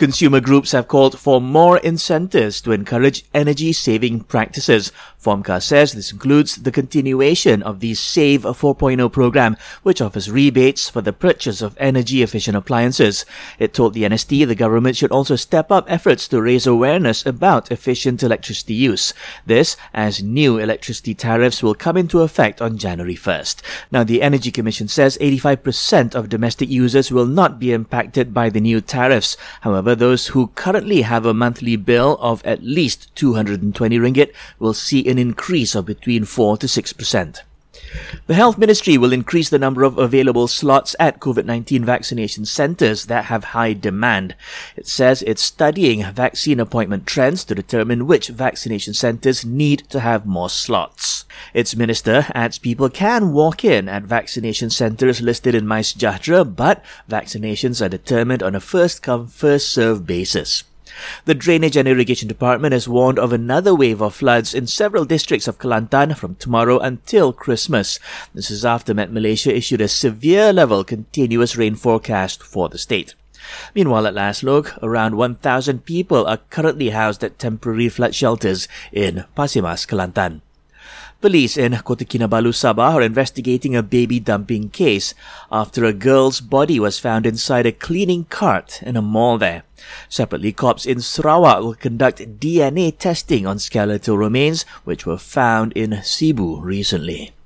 Consumer groups have called for more incentives to encourage energy saving practices. Fomca says this includes the continuation of the Save 4.0 program, which offers rebates for the purchase of energy efficient appliances. It told the NST the government should also step up efforts to raise awareness about efficient electricity use. This as new electricity tariffs will come into effect on January 1st. Now, the Energy Commission says 85% of domestic users will not be impacted by the new tariffs. However, those who currently have a monthly bill of at least 220 ringgit will see an increase of between 4 to 6%. The Health Ministry will increase the number of available slots at COVID-19 vaccination centres that have high demand. It says it's studying vaccine appointment trends to determine which vaccination centres need to have more slots. Its minister adds people can walk in at vaccination centres listed in MySejahtera, but vaccinations are determined on a first come first served basis. The Drainage and Irrigation Department has warned of another wave of floods in several districts of Kelantan from tomorrow until Christmas. This is after Met Malaysia issued a severe level continuous rain forecast for the state. Meanwhile, at last look, around 1,000 people are currently housed at temporary flood shelters in Pasir Mas, Kelantan. Police in Kota Kinabalu, Sabah are investigating a baby dumping case after a girl's body was found inside a cleaning cart in a mall there. Separately, cops in Sarawak will conduct DNA testing on skeletal remains which were found in Sibu recently.